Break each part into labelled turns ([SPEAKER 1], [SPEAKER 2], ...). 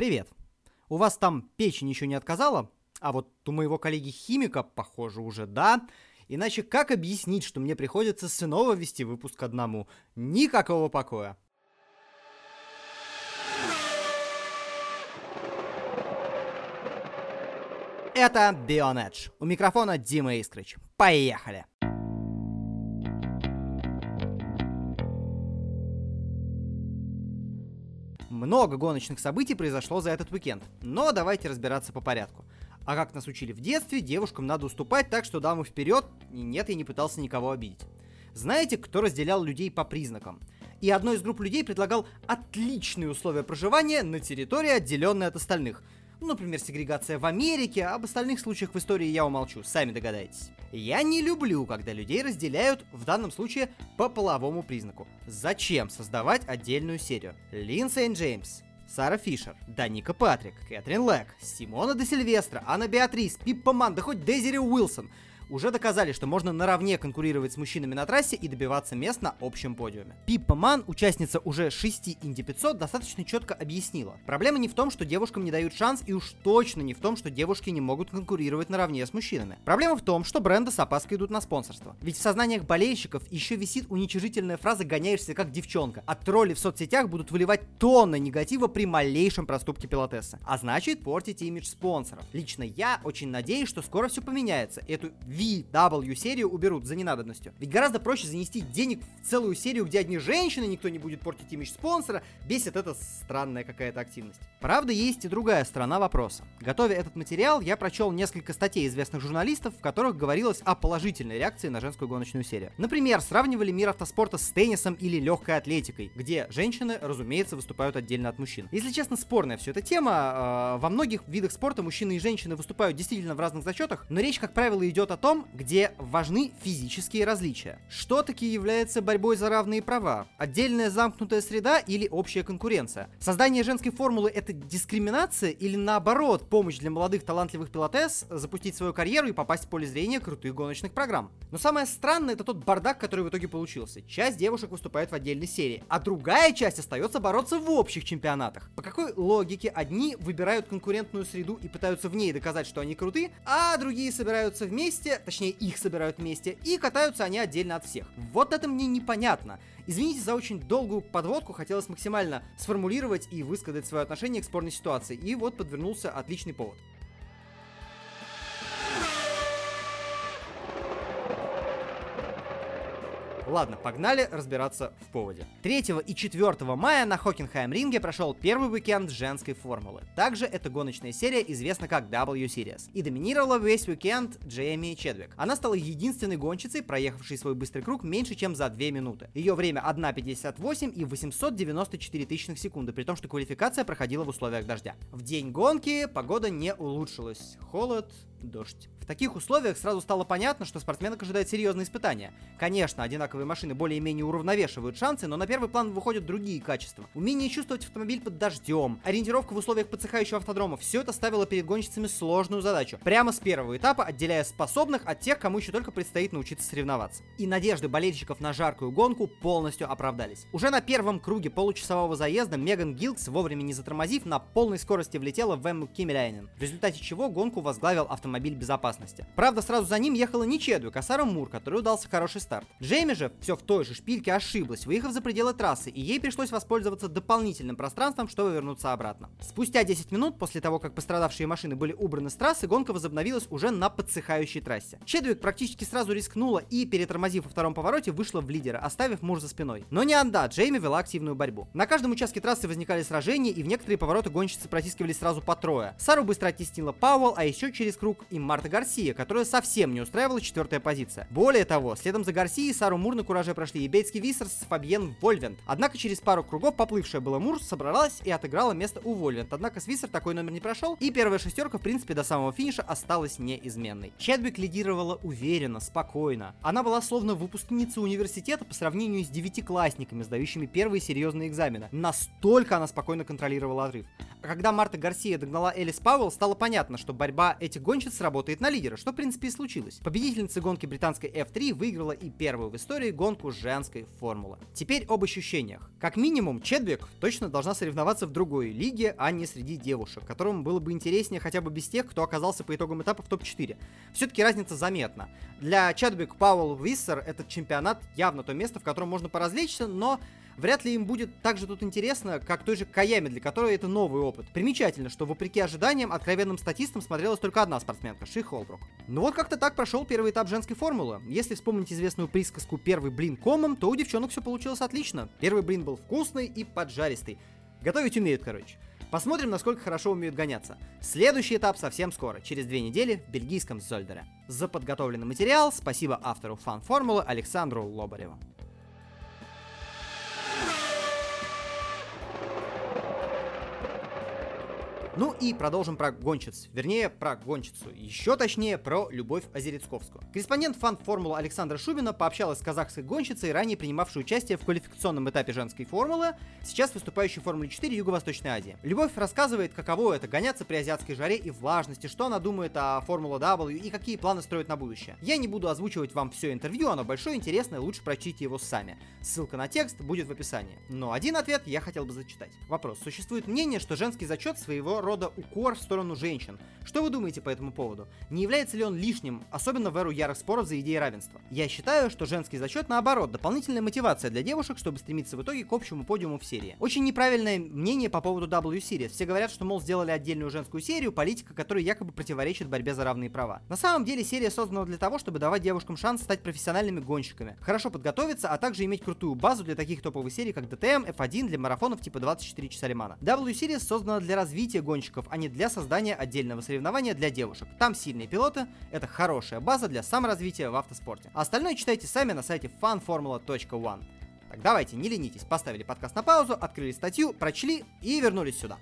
[SPEAKER 1] Привет. У вас там печень еще не отказала? А вот у моего коллеги-химика, похоже, уже да. Иначе как объяснить, что мне приходится снова вести выпуск одному? Никакого покоя. Это Beyond Edge. У микрофона Дима Искрыч. Поехали! Много гоночных событий произошло за этот уикенд, но давайте разбираться по порядку. А как нас учили в детстве, девушкам надо уступать так, что дамы вперед, и нет, я не пытался никого обидеть. Знаете, кто разделял людей по признакам? И одной из групп людей предлагал отличные условия проживания на территории, отделенной от остальных – ну, например, сегрегация в Америке, об остальных случаях в истории я умолчу, сами догадаетесь. Я не люблю, когда людей разделяют, в данном случае, по половому признаку. Зачем создавать отдельную серию? Линдсей Джеймс, Сара Фишер, Даника Патрик, Кэтрин Лэг, Симона де Сильвестра, Анна Беатрис, Пиппа Ман, да хоть Дезири Уилсон – уже доказали, что можно наравне конкурировать с мужчинами на трассе и добиваться мест на общем подиуме. Пиппа Ман, участница уже 6 Инди 500, достаточно четко объяснила. Проблема не в том, что девушкам не дают шанс, и уж точно не в том, что девушки не могут конкурировать наравне с мужчинами. Проблема в том, что бренды с опаской идут на спонсорство. Ведь в сознаниях болельщиков еще висит уничижительная фраза «гоняешься как девчонка», а тролли в соцсетях будут выливать тонны негатива при малейшем проступке пилотессы. А значит, портить имидж спонсоров. Лично я очень надеюсь, что скоро все поменяется. Эту VW серию уберут за ненадобностью. Ведь гораздо проще занести денег в целую серию, где одни женщины, никто не будет портить имидж спонсора, бесит эта странная какая-то активность. Правда, есть и другая сторона вопроса. Готовя этот материал, я прочел несколько статей известных журналистов, в которых говорилось о положительной реакции на женскую гоночную серию. Например, сравнивали мир автоспорта с теннисом или легкой атлетикой, где женщины, разумеется, выступают отдельно от мужчин. Если честно, спорная все эта тема. Э, во многих видах спорта мужчины и женщины выступают действительно в разных зачетах, но речь, как правило, идет о том, где важны физические различия. Что таки является борьбой за равные права? Отдельная замкнутая среда или общая конкуренция? Создание женской формулы это дискриминация или наоборот помощь для молодых талантливых пилотес запустить свою карьеру и попасть в поле зрения крутых гоночных программ? Но самое странное это тот бардак, который в итоге получился. Часть девушек выступает в отдельной серии, а другая часть остается бороться в общих чемпионатах. По какой логике одни выбирают конкурентную среду и пытаются в ней доказать, что они круты, а другие собираются вместе, точнее их собирают вместе, и катаются они отдельно от всех. Вот это мне непонятно. Извините за очень долгую подводку, хотелось максимально сформулировать и высказать свое отношение к спорной ситуации, и вот подвернулся отличный повод. Ладно, погнали разбираться в поводе. 3 и 4 мая на Хокенхайм ринге прошел первый уикенд женской формулы. Также эта гоночная серия известна как W Series. И доминировала весь уикенд Джейми Чедвик. Она стала единственной гонщицей, проехавшей свой быстрый круг меньше, чем за 2 минуты. Ее время 1.58 и 894 тысячных секунды, при том, что квалификация проходила в условиях дождя. В день гонки погода не улучшилась. Холод, дождь. В таких условиях сразу стало понятно, что спортсменок ожидает серьезные испытания. Конечно, одинаковые машины более-менее уравновешивают шансы, но на первый план выходят другие качества. Умение чувствовать автомобиль под дождем, ориентировка в условиях подсыхающего автодрома, все это ставило перед гонщицами сложную задачу. Прямо с первого этапа отделяя способных от тех, кому еще только предстоит научиться соревноваться. И надежды болельщиков на жаркую гонку полностью оправдались. Уже на первом круге получасового заезда Меган Гилкс, вовремя не затормозив, на полной скорости влетела в Эмму Киммеляйнен, в результате чего гонку возглавил автомобиль автомобиль безопасности. Правда, сразу за ним ехала не Чедвик, а Сара Мур, который удался хороший старт. Джейми же все в той же шпильке ошиблась, выехав за пределы трассы, и ей пришлось воспользоваться дополнительным пространством, чтобы вернуться обратно. Спустя 10 минут после того, как пострадавшие машины были убраны с трассы, гонка возобновилась уже на подсыхающей трассе. Чедвик практически сразу рискнула и, перетормозив во втором повороте, вышла в лидера, оставив Мур за спиной. Но не анда, Джейми вела активную борьбу. На каждом участке трассы возникали сражения, и в некоторые повороты гонщицы протискивались сразу по трое. Сару быстро оттеснила Пауэлл, а еще через круг и Марта Гарсия, которая совсем не устраивала четвертая позиция. Более того, следом за Гарсией Сару Мур на кураже прошли и Бейтский Виссерс с Фабьен Вольвент. Однако через пару кругов поплывшая была Мур собралась и отыграла место у Вольвент. Однако Свиссер такой номер не прошел, и первая шестерка, в принципе, до самого финиша осталась неизменной. Чедвик лидировала уверенно, спокойно. Она была словно выпускница университета по сравнению с девятиклассниками, сдающими первые серьезные экзамены. Настолько она спокойно контролировала отрыв. Когда Марта Гарсия догнала Элис Пауэлл, стало понятно, что борьба этих гонщиц значит сработает на лидера, что в принципе и случилось. Победительница гонки британской F3 выиграла и первую в истории гонку женской формулы. Теперь об ощущениях. Как минимум, Чедвик точно должна соревноваться в другой лиге, а не среди девушек, которым было бы интереснее хотя бы без тех, кто оказался по итогам этапа в топ-4. Все-таки разница заметна. Для Чедвик Пауэлл Виссер этот чемпионат явно то место, в котором можно поразвлечься, но вряд ли им будет так же тут интересно, как той же Каяме, для которой это новый опыт. Примечательно, что вопреки ожиданиям, откровенным статистам смотрелась только одна спортсменка, Ши Холбрук. Ну вот как-то так прошел первый этап женской формулы. Если вспомнить известную присказку «первый блин комом», то у девчонок все получилось отлично. Первый блин был вкусный и поджаристый. Готовить умеют, короче. Посмотрим, насколько хорошо умеют гоняться. Следующий этап совсем скоро, через две недели в бельгийском Зольдере. За подготовленный материал спасибо автору фан-формулы Александру Лобареву. Ну и продолжим про гонщиц. Вернее, про гонщицу. Еще точнее, про Любовь Озерецковскую. Корреспондент фан-формулы Александра Шубина пообщалась с казахской гонщицей, ранее принимавшей участие в квалификационном этапе женской формулы, сейчас выступающей в Формуле 4 Юго-Восточной Азии. Любовь рассказывает, каково это гоняться при азиатской жаре и влажности, что она думает о Формуле W и какие планы строит на будущее. Я не буду озвучивать вам все интервью, оно большое, интересное, лучше прочтите его сами. Ссылка на текст будет в описании. Но один ответ я хотел бы зачитать. Вопрос. Существует мнение, что женский зачет своего рода укор в сторону женщин. Что вы думаете по этому поводу? Не является ли он лишним, особенно в эру ярых споров за идеи равенства? Я считаю, что женский зачет, наоборот, дополнительная мотивация для девушек, чтобы стремиться в итоге к общему подиуму в серии. Очень неправильное мнение по поводу W Series. Все говорят, что, мол, сделали отдельную женскую серию, политика которой якобы противоречит борьбе за равные права. На самом деле серия создана для того, чтобы давать девушкам шанс стать профессиональными гонщиками, хорошо подготовиться, а также иметь крутую базу для таких топовых серий, как DTM, F1, для марафонов типа 24 часа Лимана. W Series создана для развития гонщиков, а не для создания отдельного соревнования для девушек. Там сильные пилоты, это хорошая база для саморазвития в автоспорте. А остальное читайте сами на сайте fanformula.one. Так давайте, не ленитесь, поставили подкаст на паузу, открыли статью, прочли и вернулись сюда.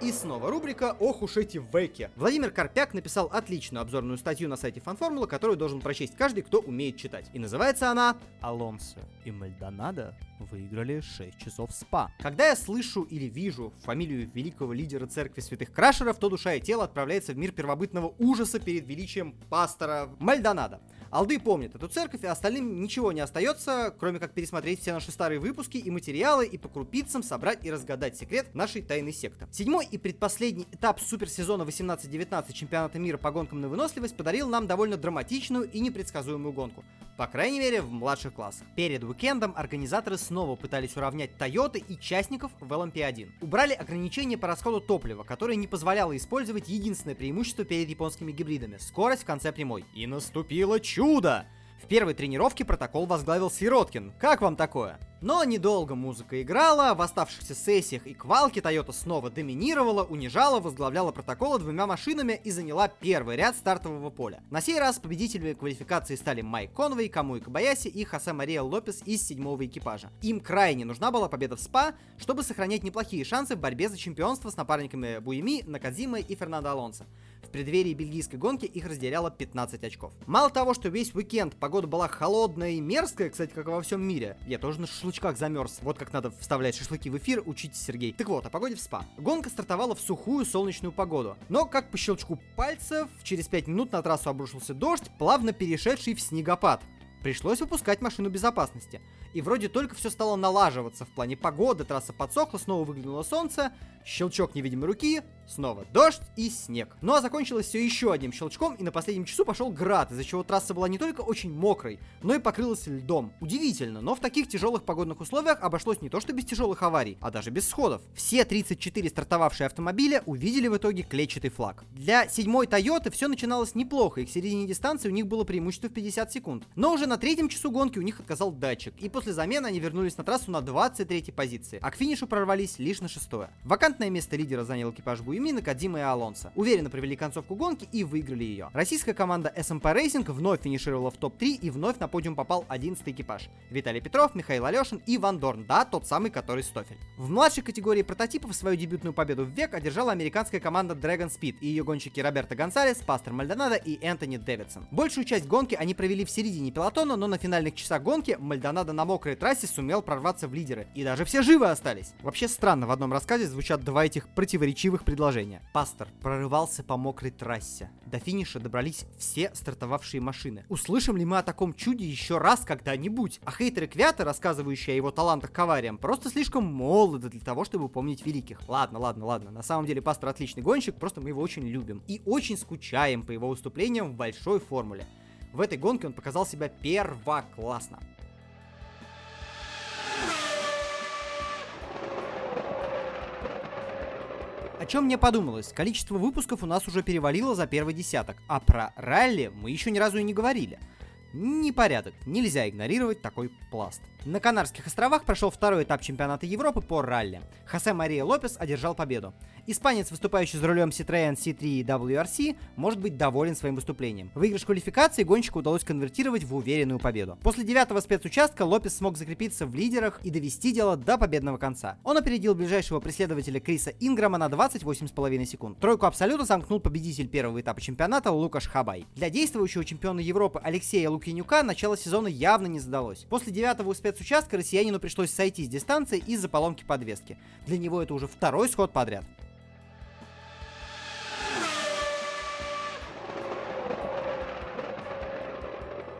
[SPEAKER 1] И снова рубрика «Ох уж эти веки». Владимир Карпяк написал отличную обзорную статью на сайте фанформула, которую должен прочесть каждый, кто умеет читать. И называется она «Алонсо и Мальдонадо выиграли 6 часов спа». Когда я слышу или вижу фамилию великого лидера церкви святых Крашеров, то душа и тело отправляется в мир первобытного ужаса перед величием пастора Мальдонадо. Алды помнят эту церковь, и остальным ничего не остается, кроме как пересмотреть все наши старые выпуски и материалы, и по крупицам собрать и разгадать секрет нашей тайной секты. Седьмой и предпоследний этап суперсезона 18-19 чемпионата мира по гонкам на выносливость подарил нам довольно драматичную и непредсказуемую гонку. По крайней мере, в младших классах. Перед уикендом организаторы снова пытались уравнять Тойоты и частников в LMP1. Убрали ограничения по расходу топлива, которое не позволяло использовать единственное преимущество перед японскими гибридами – скорость в конце прямой. И наступило чудо! В первой тренировке протокол возглавил Сироткин. Как вам такое? Но недолго музыка играла, в оставшихся сессиях и квалке Toyota снова доминировала, унижала, возглавляла протоколы двумя машинами и заняла первый ряд стартового поля. На сей раз победителями квалификации стали Майк Конвей, Камуи Кабаяси и Хосе Мария Лопес из седьмого экипажа. Им крайне нужна была победа в СПА, чтобы сохранять неплохие шансы в борьбе за чемпионство с напарниками Буеми, Накадзимой и Фернандо Алонсо. В преддверии бельгийской гонки их разделяло 15 очков. Мало того, что весь уикенд погода была холодная и мерзкая, кстати, как и во всем мире, я тоже на шашлычках замерз. Вот как надо вставлять шашлыки в эфир, учите, Сергей. Так вот, о погоде в СПА. Гонка стартовала в сухую солнечную погоду. Но, как по щелчку пальцев, через 5 минут на трассу обрушился дождь, плавно перешедший в снегопад. Пришлось выпускать машину безопасности. И вроде только все стало налаживаться в плане погоды, трасса подсохла, снова выглянуло солнце, щелчок невидимой руки, снова дождь и снег. Ну а закончилось все еще одним щелчком, и на последнем часу пошел град, из-за чего трасса была не только очень мокрой, но и покрылась льдом. Удивительно, но в таких тяжелых погодных условиях обошлось не то что без тяжелых аварий, а даже без сходов. Все 34 стартовавшие автомобиля увидели в итоге клетчатый флаг. Для седьмой Тойоты все начиналось неплохо, и к середине дистанции у них было преимущество в 50 секунд. Но уже на третьем часу гонки у них отказал датчик, и после замены они вернулись на трассу на 23 позиции, а к финишу прорвались лишь на шестое. Вакантное место лидера занял экипаж Буи людьми Накадима и Алонсо. Уверенно провели концовку гонки и выиграли ее. Российская команда SMP Racing вновь финишировала в топ-3 и вновь на подиум попал 11 экипаж. Виталий Петров, Михаил Алешин и Ван Дорн, да, тот самый, который Стофель. В младшей категории прототипов свою дебютную победу в век одержала американская команда Dragon Speed и ее гонщики Роберто Гонсалес, Пастор Мальдонадо и Энтони Дэвидсон. Большую часть гонки они провели в середине пилотона, но на финальных часах гонки Мальдонадо на мокрой трассе сумел прорваться в лидеры. И даже все живы остались. Вообще странно, в одном рассказе звучат два этих противоречивых предложения. Пастор прорывался по мокрой трассе. До финиша добрались все стартовавшие машины. Услышим ли мы о таком чуде еще раз когда-нибудь? А хейтеры Квята, рассказывающие о его талантах к авариям, просто слишком молоды для того, чтобы помнить великих. Ладно, ладно, ладно. На самом деле Пастор отличный гонщик, просто мы его очень любим. И очень скучаем по его выступлениям в большой формуле. В этой гонке он показал себя первоклассно. О чем мне подумалось, количество выпусков у нас уже перевалило за первый десяток, а про ралли мы еще ни разу и не говорили. Непорядок, нельзя игнорировать такой пласт. На Канарских островах прошел второй этап чемпионата Европы по ралли. Хосе Мария Лопес одержал победу. Испанец, выступающий за рулем Citroёn C3 WRC, может быть доволен своим выступлением. Выигрыш квалификации гонщику удалось конвертировать в уверенную победу. После девятого спецучастка Лопес смог закрепиться в лидерах и довести дело до победного конца. Он опередил ближайшего преследователя Криса Инграма на 28,5 секунд. Тройку абсолютно замкнул победитель первого этапа чемпионата Лукаш Хабай. Для действующего чемпиона Европы Алексея Лукинюка начало сезона явно не задалось. После девятого спецучастка россиянину пришлось сойти с дистанции из-за поломки подвески. Для него это уже второй сход подряд.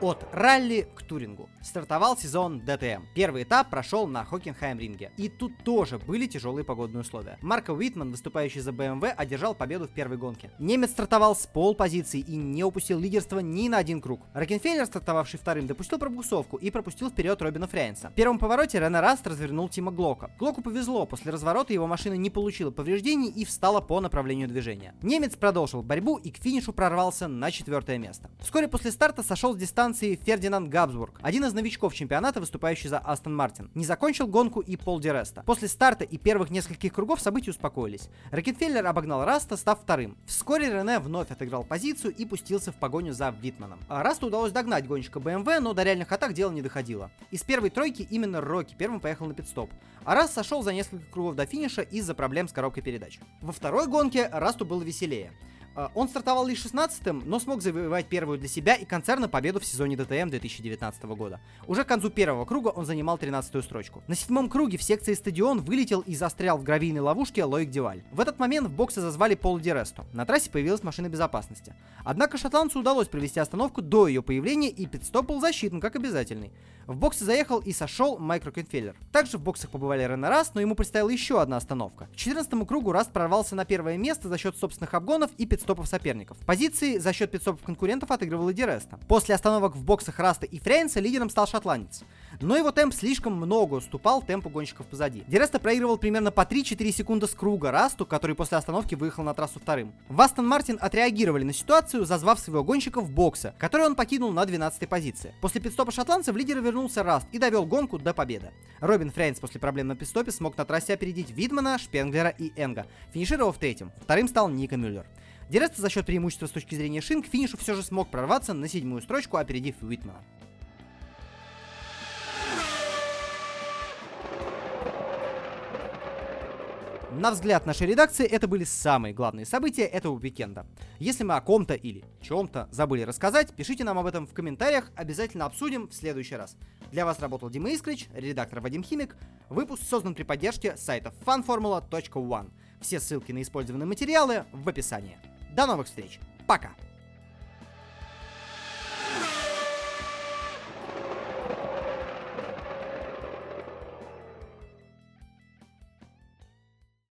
[SPEAKER 1] От ралли к турингу. Стартовал сезон ДТМ. Первый этап прошел на Хокенхайм-ринге. И тут тоже были тяжелые погодные условия. Марко Виттман, выступающий за BMW, одержал победу в первой гонке. Немец стартовал с поул-позиции и не упустил лидерство ни на один круг. Рокенфеллер, стартовавший вторым, допустил пробуксовку и пропустил вперед Робина Фрейнса. В первом повороте Рене Раст развернул Тима Глока. Глоку повезло, после разворота его машина не получила повреждений и встала по направлению движения. Немец продолжил борьбу и к финишу прорвался на четвертое место. Вскоре после старта сошел с дистанции Фердинанд Габсбург, один из новичков чемпионата, выступающий за Астон Мартин. Не закончил гонку и Пол ди Реста. После старта и первых нескольких кругов события успокоились. Рокенфеллер обогнал Раста, став вторым. Вскоре Рене вновь отыграл позицию и пустился в погоню за Виттманом. А Расту удалось догнать гонщика BMW, но до реальных атак дело не доходило. Из первой тройки именно Рокки первым поехал на пит-стоп. А Раст сошел за несколько кругов до финиша из-за проблем с коробкой передач. Во второй гонке Расту было веселее. А, он стартовал лишь 16-м, но смог завоевать первую для себя и концерна победу в сезоне ДТМ 2019 года. Уже к концу первого круга он занимал 13-ю строчку. На седьмом круге в секции стадион вылетел и застрял в гравийной ловушке Лоик Дюваль. В этот момент в боксы зазвали Пол ди Реста. На трассе появилась машина безопасности. Однако шотландцу удалось провести остановку до ее появления и пит-стоп был засчитан как обязательный. В боксы заехал и сошел Майк Рокенфеллер. Также в боксах побывали Рене Раст, но ему предстояла еще одна остановка. К 14 кругу Раст прорвался на первое место за счет собственных обгонов и пит-стопов соперников. Позиции за счет пит-стопов конкурентов отыгрывал и ди Реста. После остановок в боксах Раста и Фрейнса лидером стал шотландец. Но его темп слишком много уступал темпу гонщиков позади. Ди Реста проигрывал примерно по 3-4 секунды с круга Расту, который после остановки выехал на трассу вторым. В Астон Мартин отреагировали на ситуацию, зазвав своего гонщика в боксы, который он покинул на 12 позиции. После пит-стопа шотландца в лидеры вернулся Раст и довел гонку до победы. Робин Фрейнс после проблем на пит-стопе смог на трассе опередить Виттмана, Шпенглера и Энга, финишировав третьим. Вторым стал Нико Мюллер. Ди Реста за счет преимущества с точки зрения шин к финишу все же смог прорваться на седьмую строчку, опередив Виттмана. На взгляд нашей редакции, это были самые главные события этого уикенда. Если мы о ком-то или чем-то забыли рассказать, пишите нам об этом в комментариях, обязательно обсудим в следующий раз. Для вас работал Дима Искрич, редактор Вадим Химик. Выпуск создан при поддержке сайта funformula.one. Все ссылки на использованные материалы в описании. До новых встреч. Пока.